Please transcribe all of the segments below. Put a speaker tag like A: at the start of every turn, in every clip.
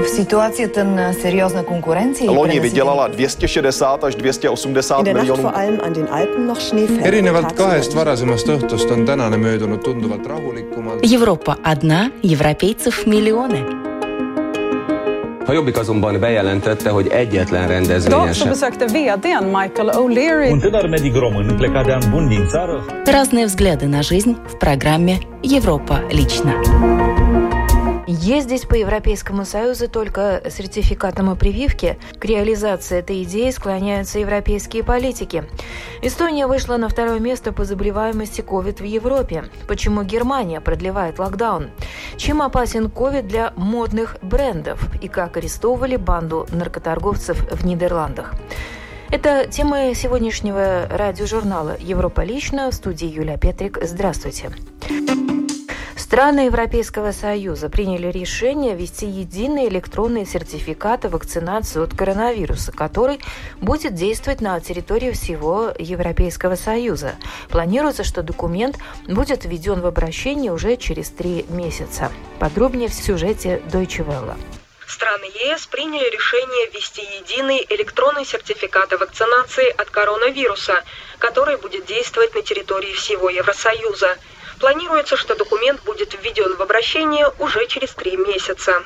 A: V situaci ten seriózna konkurenci.
B: Loni vydělala 260 až 280 miljonů.
C: erinevalt kahest varasemast õhtust on tänane möödunud tunduvalt rahulikumalt.
D: Европа одна, европейцев миллионы.
E: A Jobbik azonban bejelentette, hogy egyetlen rendezvényen
F: Idag så
E: sem.
F: besökte vdn Michael O'Leary
G: Un tânăr medic român plecat de an bun din țară
D: Разные взгляды на жизнь в программе «Европа лично».
H: Ездить по Европейскому Союзу только сертификатом о прививке. К реализации этой идеи склоняются европейские политики. Эстония вышла на второе место по заболеваемости COVID в Европе. Почему Германия продлевает локдаун? Чем опасен COVID для модных брендов? И как арестовывали банду наркоторговцев в Нидерландах? Это темы сегодняшнего радиожурнала «Европа лично» в студии Юлия Петрик. Здравствуйте. Страны Европейского Союза приняли решение ввести единый электронный сертификат о вакцинации от коронавируса, который будет действовать на территории всего Европейского Союза. Планируется, что документ будет введен в обращение уже через три месяца. Подробнее в сюжете Deutsche Welle.
I: Страны ЕС приняли решение ввести единый электронный сертификат о вакцинации от коронавируса, который будет действовать на территории всего Евросоюза. Планируется, что документ будет введен в обращение уже через три месяца.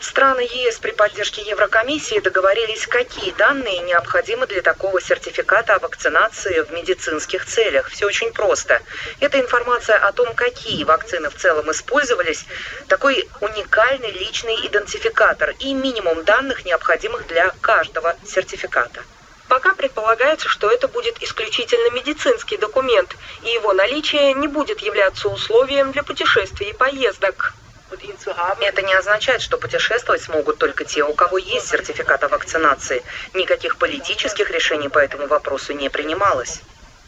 I: Страны ЕС при поддержке Еврокомиссии договорились, какие данные необходимы для такого сертификата о вакцинации в медицинских целях. Все очень просто. Это информация о том, какие вакцины в целом использовались, такой уникальный личный идентификатор и минимум данных, необходимых для каждого сертификата. Пока предполагается, что это будет исключительно медицинский документ, и его наличие не будет являться условием для путешествий и поездок. Это не означает, что путешествовать смогут только те, у кого есть сертификат о вакцинации. Никаких политических решений по этому вопросу не принималось.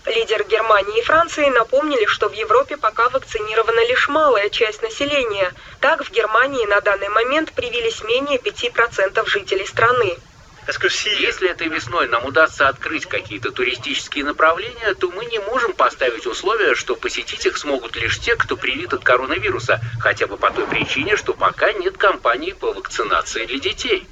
I: Лидеры Германии и Франции напомнили, что в Европе пока вакцинирована лишь малая часть населения. Так, в Германии на данный момент привились менее 5% жителей страны.
J: Если этой весной нам удастся открыть какие-то туристические направления, то мы не можем поставить условия, что посетить их смогут лишь те, кто привит от коронавируса, хотя бы по той причине, что пока нет кампании по вакцинации для детей.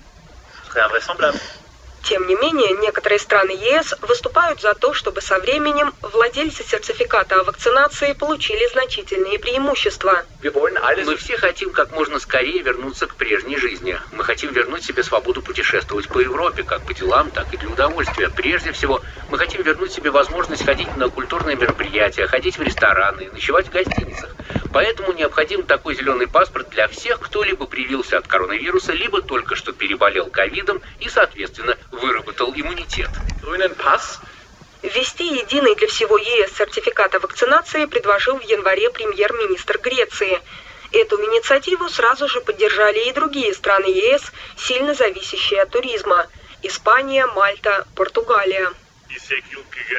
I: Тем не менее, некоторые страны ЕС выступают за то, чтобы со временем владельцы сертификата о вакцинации получили значительные преимущества.
J: Мы все хотим как можно скорее вернуться к прежней жизни. Мы хотим вернуть себе свободу путешествовать по Европе, как по делам, так и для удовольствия. Прежде всего, мы хотим вернуть себе возможность ходить на культурные мероприятия, ходить в рестораны, ночевать в гостиницах. Поэтому необходим такой зеленый паспорт для всех, кто либо привился от коронавируса, либо только что переболел ковидом и, соответственно, выработал иммунитет.
I: Ввести единый для всего ЕС сертификат о вакцинации предложил в январе премьер-министр Греции. Эту инициативу сразу же поддержали и другие страны ЕС, сильно зависящие от туризма. Испания, Мальта, Португалия.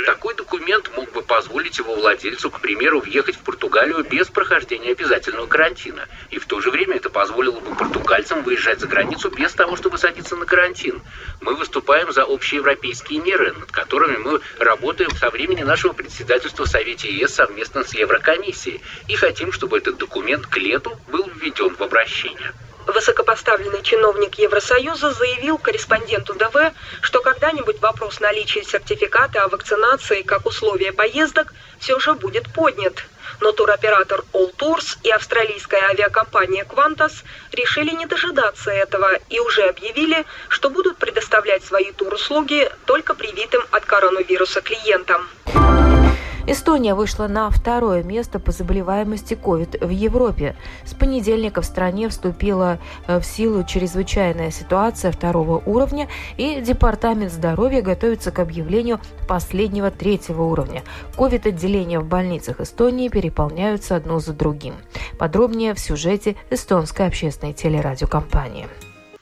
J: Такой документ мог бы позволить его владельцу, к примеру, въехать в Португалию без прохождения обязательного карантина. И в то же время это позволило бы португальцам выезжать за границу без того, чтобы садиться на карантин. Мы выступаем за общеевропейские меры, над которыми мы работаем со времени нашего председательства в Совете ЕС совместно с Еврокомиссией. И хотим, чтобы этот документ к лету был введен в обращение.
I: Высокопоставленный чиновник Евросоюза заявил корреспонденту ДВ, что когда-нибудь вопрос наличия сертификата о вакцинации как условие поездок все же будет поднят. Но туроператор All Tours и австралийская авиакомпания Qantas решили не дожидаться этого и уже объявили, что будут предоставлять свои тур-услуги только привитым от коронавируса клиентам.
H: Эстония вышла на второе место по заболеваемости COVID в Европе. С понедельника в стране вступила в силу чрезвычайная ситуация второго уровня, и Департамент здоровья готовится к объявлению последнего третьего уровня. COVID-отделения в больницах Эстонии переполняются одно за другим. Подробнее в сюжете эстонской общественной телерадиокомпании.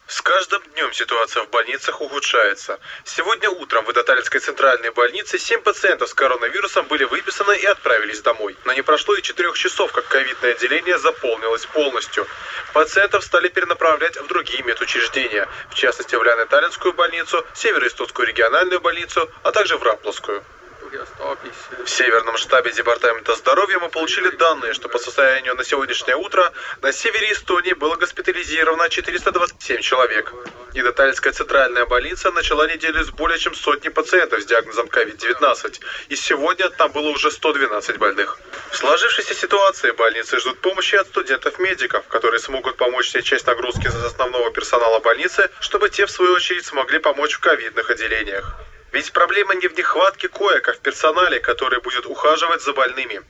C: С каждым днем ситуация в больницах ухудшается. Сегодня утром в Идатальской центральной больнице 7 пациентов с коронавирусом были выписаны и отправились домой. Но не прошло и 4 часов, как ковидное отделение заполнилось полностью. Пациентов стали перенаправлять в другие медучреждения, в частности в Ляно-Таллинскую больницу, Северо-Эстонскую региональную больницу, а также в Рапловскую. В Северном штабе Департамента здоровья мы получили данные, что по состоянию на сегодняшнее утро на севере Эстонии было госпитализировано 427 человек. Недотальская центральная больница начала неделю с более чем сотни пациентов с диагнозом COVID-19, и сегодня там было уже 112 больных. В сложившейся ситуации больницы ждут помощи от студентов-медиков, которые смогут помочь снять часть нагрузки с основного персонала больницы, чтобы те, в свою очередь, смогли помочь в ковидных отделениях. Ведь проблема не в нехватке коек, а в персонале, который будет ухаживать за больными.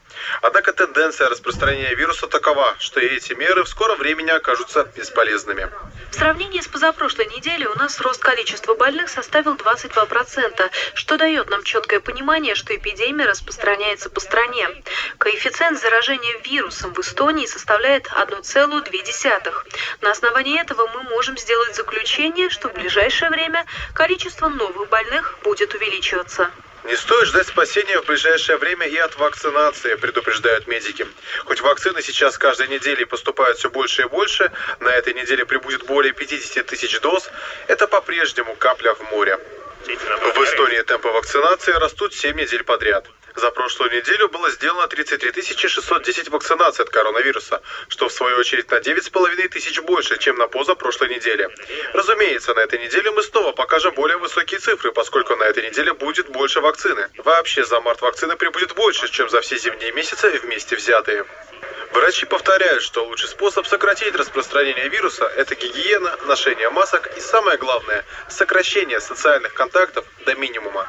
C: Однако тенденция распространения вируса такова, что эти меры в скором времени окажутся бесполезными.
K: В сравнении с позапрошлой неделей у нас рост количества больных составил 22%, что дает нам четкое понимание, что эпидемия распространяется по стране. Коэффициент заражения вирусом в Эстонии составляет 1,2. На основании этого мы можем сделать заключение, что в ближайшее время количество новых больных будет увеличиваться.
C: Не стоит ждать спасения в ближайшее время и от вакцинации, предупреждают медики. Хоть вакцины сейчас каждой неделе поступают все больше и больше, на этой неделе прибудет более 50 тысяч доз, это по-прежнему капля в море. В Эстонии темпы вакцинации растут 7 недель подряд. За прошлую неделю было сделано 33 610 вакцинаций от коронавируса, что в свою очередь на 9,5 тысяч больше, чем на позапрошлой неделе. Разумеется, на этой неделе мы снова покажем более высокие цифры, поскольку на этой неделе будет больше вакцины. Вообще за март вакцины прибудет больше, чем за все зимние месяцы вместе взятые. Врачи повторяют, что лучший способ сократить распространение вируса – это гигиена, ношение масок и, самое главное, сокращение социальных контактов до минимума.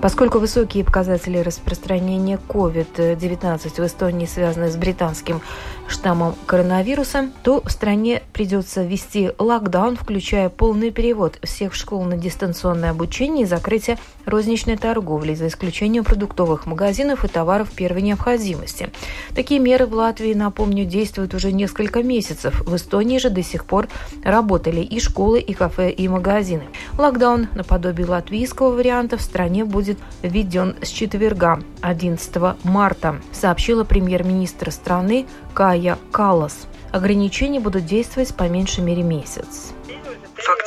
H: Поскольку высокие показатели распространения COVID-19 в Эстонии связаны с британским штаммом коронавируса, то в стране придется ввести локдаун, включая полный перевод всех школ на дистанционное обучение и закрытие розничной торговли, за исключением продуктовых магазинов и товаров первой необходимости. Такие меры в Латвии, напомню, действуют уже несколько месяцев. В Эстонии же до сих пор работали и школы, и кафе, и магазины. Локдаун наподобие латвийского варианта в стране будет введен с четверга, 11 марта, сообщила премьер-министр страны Кая Калас. Ограничения будут действовать по меньшей мере месяц.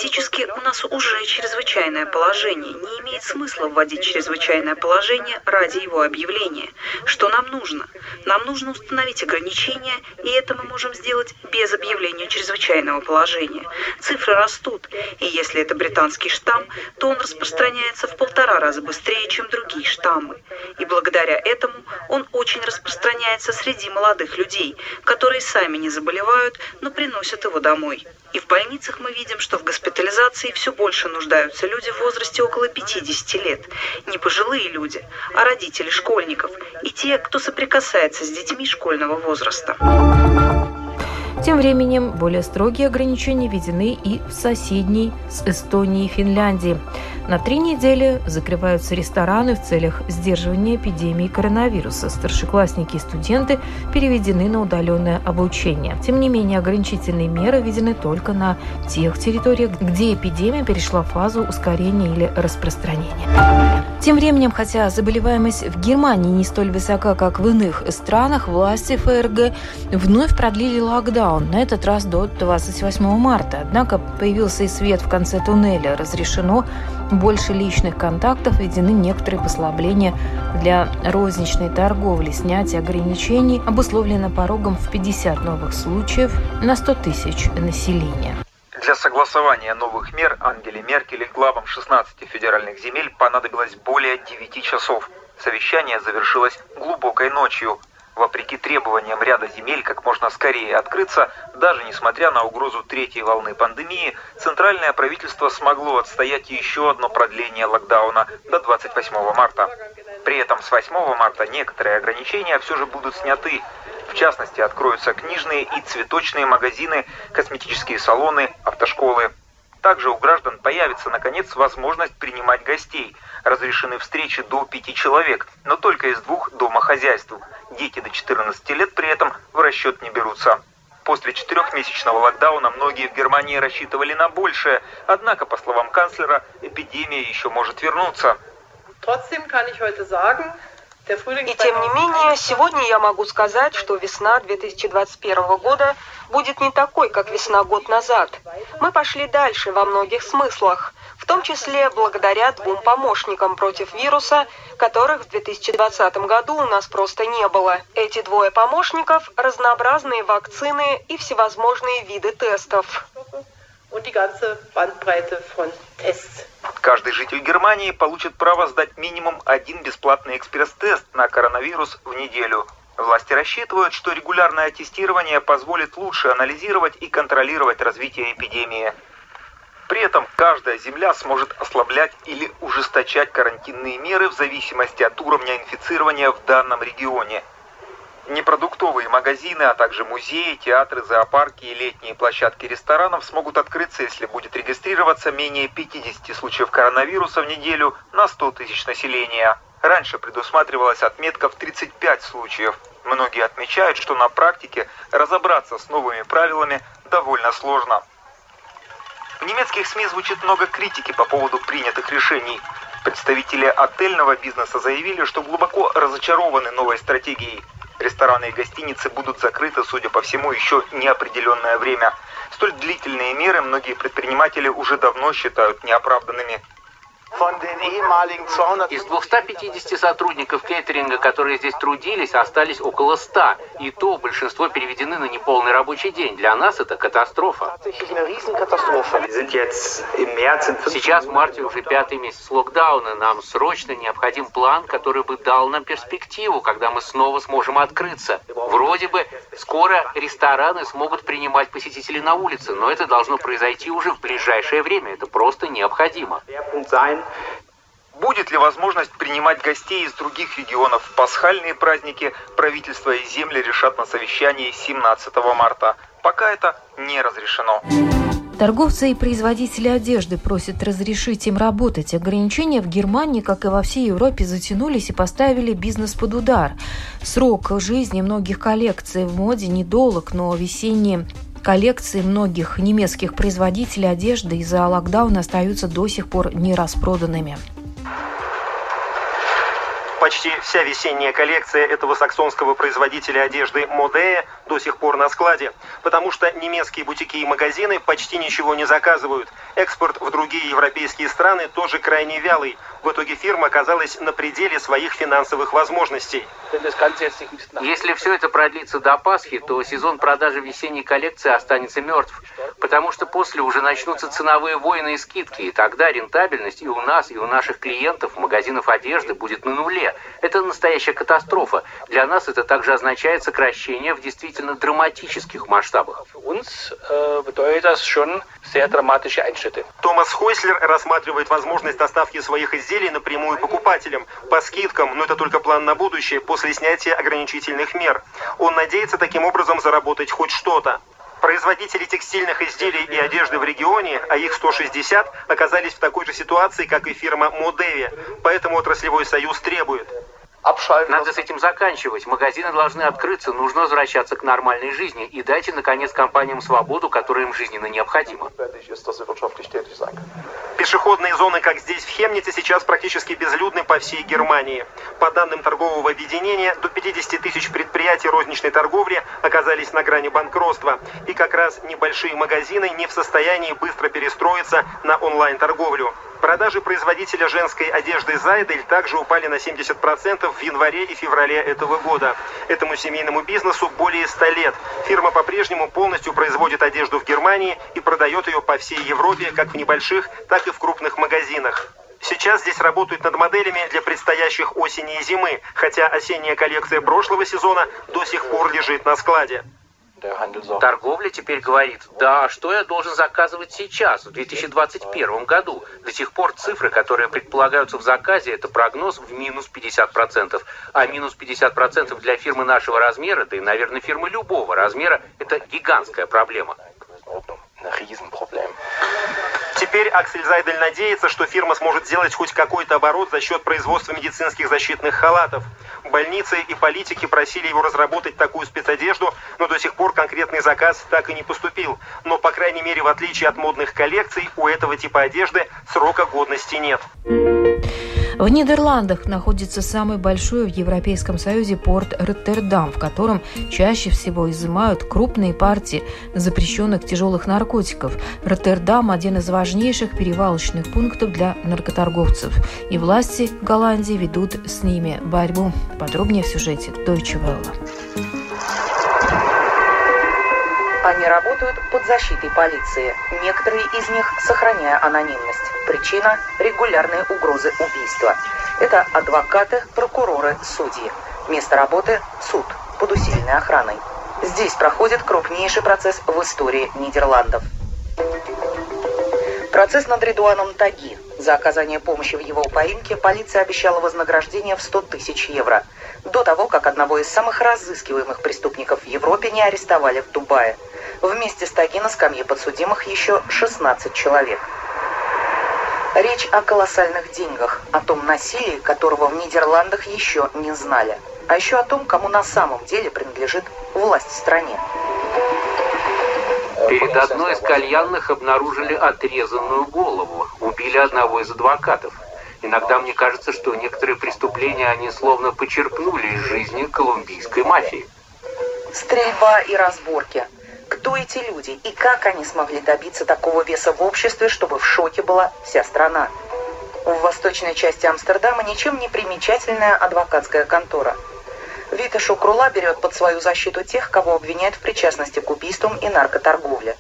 L: Фактически у нас уже чрезвычайное положение. Не имеет смысла вводить чрезвычайное положение ради его объявления. Что нам нужно? Нам нужно установить ограничения, и это мы можем сделать без объявления чрезвычайного положения. Цифры растут, и если это британский штамм, то он распространяется в полтора раза быстрее, чем другие штаммы. И благодаря этому он очень распространяется среди молодых людей, которые сами не заболевают, но приносят его домой. И в больницах мы видим, что в госпитализации все больше нуждаются люди в возрасте около 50 лет. Не пожилые люди, а родители школьников и те, кто соприкасается с детьми школьного возраста.
H: Тем временем более строгие ограничения введены и в соседней с Эстонией Финляндии. На три недели закрываются рестораны в целях сдерживания эпидемии коронавируса. Старшеклассники и студенты переведены на удаленное обучение. Тем не менее, ограничительные меры введены только на тех территориях, где эпидемия перешла в фазу ускорения или распространения. Тем временем, хотя заболеваемость в Германии не столь высока, как в иных странах, власти ФРГ вновь продлили локдаун, на этот раз до 28 марта. Однако появился и свет в конце туннеля. Разрешено больше личных контактов, введены некоторые послабления для розничной торговли, снятие ограничений обусловлено порогом в 50 новых случаев на 100 тысяч населения.
M: Для согласования новых мер Ангеле Меркель главам 16 федеральных земель понадобилось более 9 часов. Совещание завершилось глубокой ночью. Вопреки требованиям ряда земель как можно скорее открыться, даже несмотря на угрозу третьей волны пандемии, центральное правительство смогло отстоять еще одно продление локдауна до 28 марта. При этом с 8 марта некоторые ограничения все же будут сняты, в частности, откроются книжные и цветочные магазины, косметические салоны, автошколы. Также у граждан появится, наконец, возможность принимать гостей. Разрешены встречи до пяти человек, но только из двух домохозяйств. Дети до 14 лет при этом в расчет не берутся. После четырехмесячного локдауна многие в Германии рассчитывали на большее, однако, по словам канцлера, эпидемия еще может вернуться.
I: И тем не менее, сегодня я могу сказать, что весна 2021 года будет не такой, как весна год назад. Мы пошли дальше во многих смыслах. В том числе благодаря двум помощникам против вируса, которых в 2020 году у нас просто не было. Эти двое помощников – разнообразные вакцины и всевозможные виды тестов.
M: Каждый житель Германии получит право сдать минимум один бесплатный экспресс-тест на коронавирус в неделю. Власти рассчитывают, что регулярное тестирование позволит лучше анализировать и контролировать развитие эпидемии. При этом каждая земля сможет ослаблять или ужесточать карантинные меры в зависимости от уровня инфицирования в данном регионе. Непродуктовые магазины, а также музеи, театры, зоопарки и летние площадки ресторанов смогут открыться, если будет регистрироваться менее 50 случаев коронавируса в неделю на 100 тысяч населения. Раньше предусматривалась отметка в 35 случаев. Многие отмечают, что на практике разобраться с новыми правилами довольно сложно. В немецких СМИ звучит много критики по поводу принятых решений. Представители отельного бизнеса заявили, что глубоко разочарованы новой стратегией. Рестораны и гостиницы будут закрыты, судя по всему, еще неопределенное время. Столь длительные меры многие предприниматели уже давно считают неоправданными.
J: Из 250 сотрудников кейтеринга, которые здесь трудились, остались около 100. И то большинство переведены на неполный рабочий день. Для нас это катастрофа. Сейчас в марте уже пятый месяц локдауна. Нам срочно необходим план, который бы дал нам перспективу, когда мы снова сможем открыться. Вроде бы скоро рестораны смогут принимать посетителей на улице, но это должно произойти уже в ближайшее время. Это просто необходимо.
M: Будет ли возможность принимать гостей из других регионов в пасхальные праздники, правительство и земли решат на совещании 17 марта. Пока это не разрешено.
H: Торговцы и производители одежды просят разрешить им работать. Ограничения в Германии, как и во всей Европе, затянулись и поставили бизнес под удар. Срок жизни многих коллекций в моде недолг, но весенние коллекции многих немецких производителей одежды из-за локдауна остаются до сих пор не распроданными.
N: Почти вся весенняя коллекция этого саксонского производителя одежды Модея до сих пор на складе, потому что немецкие бутики и магазины почти ничего не заказывают. Экспорт в другие европейские страны тоже крайне вялый. В итоге фирма оказалась на пределе своих финансовых возможностей.
J: Если все это продлится до Пасхи, то сезон продажи весенней коллекции останется мертв, потому что после уже начнутся ценовые войны и скидки, и тогда рентабельность и у нас, и у наших клиентов магазинов одежды будет на нуле. Это настоящая катастрофа. Для нас это также означает сокращение в действительно драматических масштабах.
N: Томас Хойслер рассматривает возможность доставки своих изделий напрямую покупателям по скидкам, но это только план на будущее после снятия ограничительных мер. Он надеется таким образом заработать хоть что-то. Производители текстильных изделий и одежды в регионе, а их 160, оказались в такой же ситуации, как и фирма Модеви. Поэтому отраслевой союз требует
J: надо с этим заканчивать. Магазины должны открыться, нужно возвращаться к нормальной жизни. И дайте, наконец, компаниям свободу, которая им жизненно необходима.
N: Пешеходные зоны, как здесь в Хемнице, сейчас практически безлюдны по всей Германии. По данным торгового объединения, до 50 тысяч предприятий розничной торговли оказались на грани банкротства. И как раз небольшие магазины не в состоянии быстро перестроиться на онлайн-торговлю. Продажи производителя женской одежды Зайдель также упали на 70% в январе и феврале этого года. Этому семейному бизнесу более 100 лет. Фирма по-прежнему полностью производит одежду в Германии и продает ее по всей Европе, как в небольших, так и в крупных магазинах. Сейчас здесь работают над моделями для предстоящих осени и зимы, хотя осенняя коллекция прошлого сезона до сих пор лежит на складе.
J: Торговля теперь говорит, да, что я должен заказывать сейчас, в 2021 году. До сих пор цифры, которые предполагаются в заказе, это прогноз в минус 50%. А минус 50% для фирмы нашего размера, да и, наверное, фирмы любого размера, это гигантская проблема.
N: Теперь Аксель Зайдель надеется, что фирма сможет сделать хоть какой-то оборот за счет производства медицинских защитных халатов. Больницы и политики просили его разработать такую спецодежду, но до сих пор конкретный заказ так и не поступил. Но, по крайней мере, в отличие от модных коллекций, у этого типа одежды срока годности нет.
H: В Нидерландах находится самый большой в Европейском Союзе порт Роттердам, в котором чаще всего изымают крупные партии запрещенных тяжелых наркотиков. Роттердам – один из важнейших перевалочных пунктов для наркоторговцев, и власти Голландии ведут с ними борьбу. Подробнее в сюжете Deutsche Welle.
L: Они работают под защитой полиции, некоторые из них сохраняя анонимность. Причина – регулярные угрозы убийства. Это адвокаты, прокуроры, судьи. Место работы – суд под усиленной охраной. Здесь проходит крупнейший процесс в истории Нидерландов. Процесс над Редуаном Таги. За оказание помощи в его поимке полиция обещала вознаграждение в 100 тысяч евро. До того, как одного из самых разыскиваемых преступников в Европе не арестовали в Дубае – Вместе с Таги на скамье подсудимых еще 16 человек. Речь о колоссальных деньгах, о том насилии, которого в Нидерландах еще не знали, а еще о том, кому на самом деле принадлежит власть в стране.
J: Перед одной из кальянных обнаружили отрезанную голову. Убили одного из адвокатов. Иногда мне кажется, что некоторые преступления они словно почерпнули из жизни колумбийской мафии.
L: Стрельба и разборки – кто эти люди и как они смогли добиться такого веса в обществе, чтобы в шоке была вся страна. В восточной части Амстердама ничем не примечательная адвокатская контора. Вита Шукрула берет под свою защиту тех, кого обвиняют в причастности к убийствам и наркоторговле.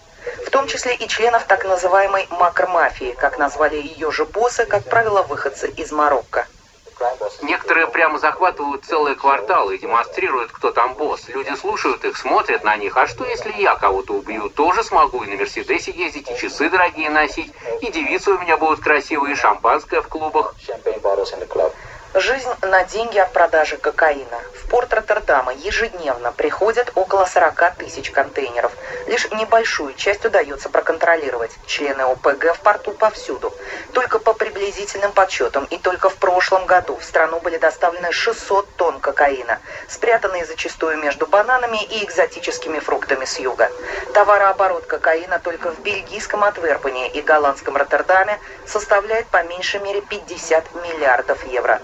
L: В том числе и членов так называемой макромафии, как назвали ее же боссы, как правило, выходцы из Марокко.
J: Некоторые прямо захватывают целые кварталы и демонстрируют, кто там босс. Люди слушают их, смотрят на них. А что, если я кого-то убью? Тоже смогу и на Мерседесе ездить, и часы дорогие носить, и девицы у меня будут красивые, и шампанское в клубах.
L: Жизнь на деньги от продажи кокаина. В порт Роттердама ежедневно приходят около 40 тысяч контейнеров. Лишь небольшую часть удается проконтролировать. Члены ОПГ в порту повсюду. Только по приблизительным подсчетам и только в прошлом году в страну были доставлены 600 тонн кокаина, спрятанные зачастую между бананами и экзотическими фруктами с юга. Товарооборот кокаина только в бельгийском Антверпене и голландском Роттердаме составляет по меньшей мере 50 миллиардов евро.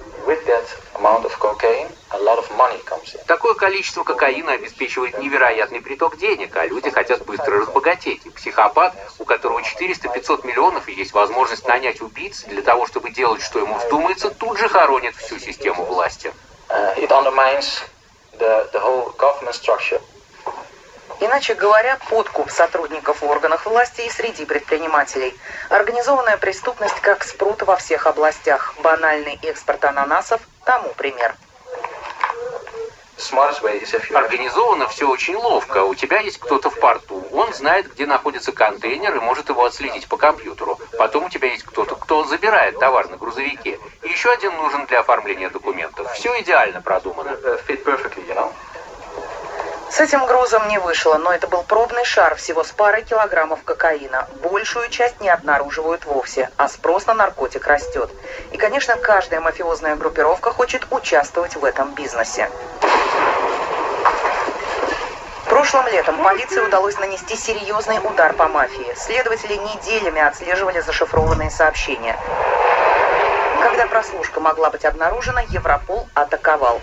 J: Такое количество кокаина обеспечивает невероятный приток денег, а люди хотят быстро разбогатеть. И психопат, у которого 400-500 миллионов и есть возможность нанять убийц для того, чтобы делать, что ему вздумается, тут же хоронит всю систему власти. Uh,
L: Иначе говоря, подкуп сотрудников в органах власти и среди предпринимателей. Организованная преступность как спрут во всех областях. Банальный экспорт ананасов тому пример.
J: Организовано все очень ловко. У тебя есть кто-то в порту. Он знает, где находится контейнер и может его отследить по компьютеру. Потом у тебя есть кто-то, кто забирает товар на грузовике. И еще один нужен для оформления документов. Все идеально продумано.
L: С этим грузом не вышло, но это был пробный шар всего с парой килограммов кокаина. Большую часть не обнаруживают вовсе, а спрос на наркотик растет. И, конечно, каждая мафиозная группировка хочет участвовать в этом бизнесе. Прошлым летом полиции удалось нанести серьезный удар по мафии. Следователи неделями отслеживали зашифрованные сообщения. Когда прослушка могла быть обнаружена, Европол атаковал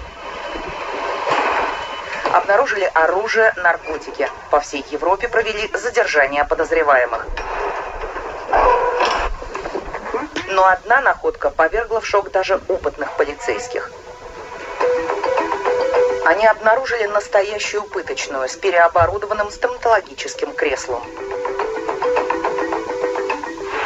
L: обнаружили оружие, наркотики. По всей Европе провели задержание подозреваемых. Но одна находка повергла в шок даже опытных полицейских. Они обнаружили настоящую пыточную с переоборудованным стоматологическим креслом.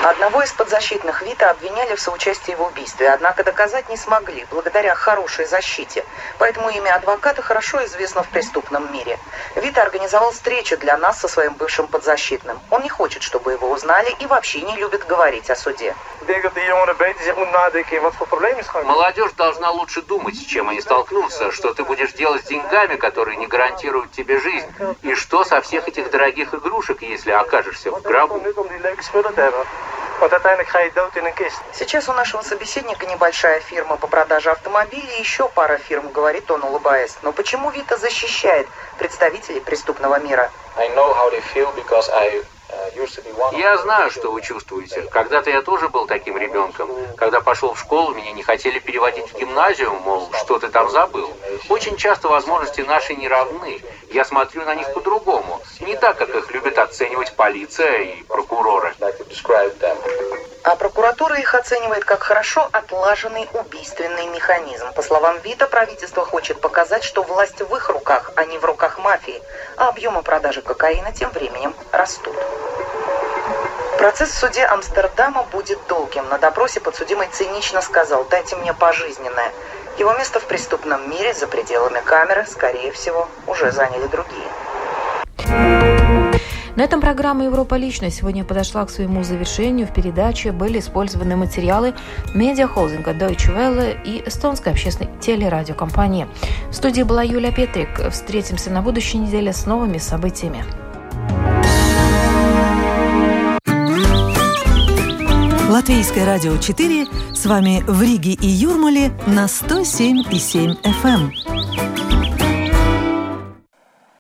L: Одного из подзащитных Вита обвиняли в соучастии в убийстве, однако доказать не смогли, благодаря хорошей защите. Поэтому имя адвоката хорошо известно в преступном мире. Вита организовал встречу для нас со своим бывшим подзащитным. Он не хочет, чтобы его узнали и вообще не любит говорить о суде.
J: Молодежь должна лучше думать, с чем они столкнутся, что ты будешь делать с деньгами, которые не гарантируют тебе жизнь, и что со всех этих дорогих игрушек, если окажешься в гробу.
L: Вот ga je dood in een kist. Сейчас у нашего собеседника небольшая фирма по продаже автомобилей и еще пара фирм, говорит он, улыбаясь. Но почему Вита защищает представителей преступного мира?
A: I know how they feel because I
J: Я знаю, что вы чувствуете. Когда-то я тоже был таким ребенком. Когда пошел в школу, меня не хотели переводить в гимназию, мол, что ты там забыл. Очень часто возможности наши не равны. Я смотрю на них по-другому. Не так, как их любят оценивать полиция и прокуроры.
L: А прокуратура их оценивает как хорошо отлаженный убийственный механизм. По словам Вита, правительство хочет показать, что власть в их руках, а не в руках мафии, а объемы продажи кокаина тем временем растут. Процесс в суде Амстердама будет долгим. На допросе подсудимый цинично сказал «дайте мне пожизненное». Его место в преступном мире за пределами камеры, скорее всего, уже заняли другие.
H: На этом программа «Европа лично» сегодня подошла к своему завершению. В передаче были использованы материалы медиахолдинга Deutsche Welle и эстонской общественной телерадиокомпании. В студии была Юлия Петрик. Встретимся на будущей неделе с новыми событиями.
A: Латвийское радио 4 с вами в Риге и Юрмале на 107,7 FM.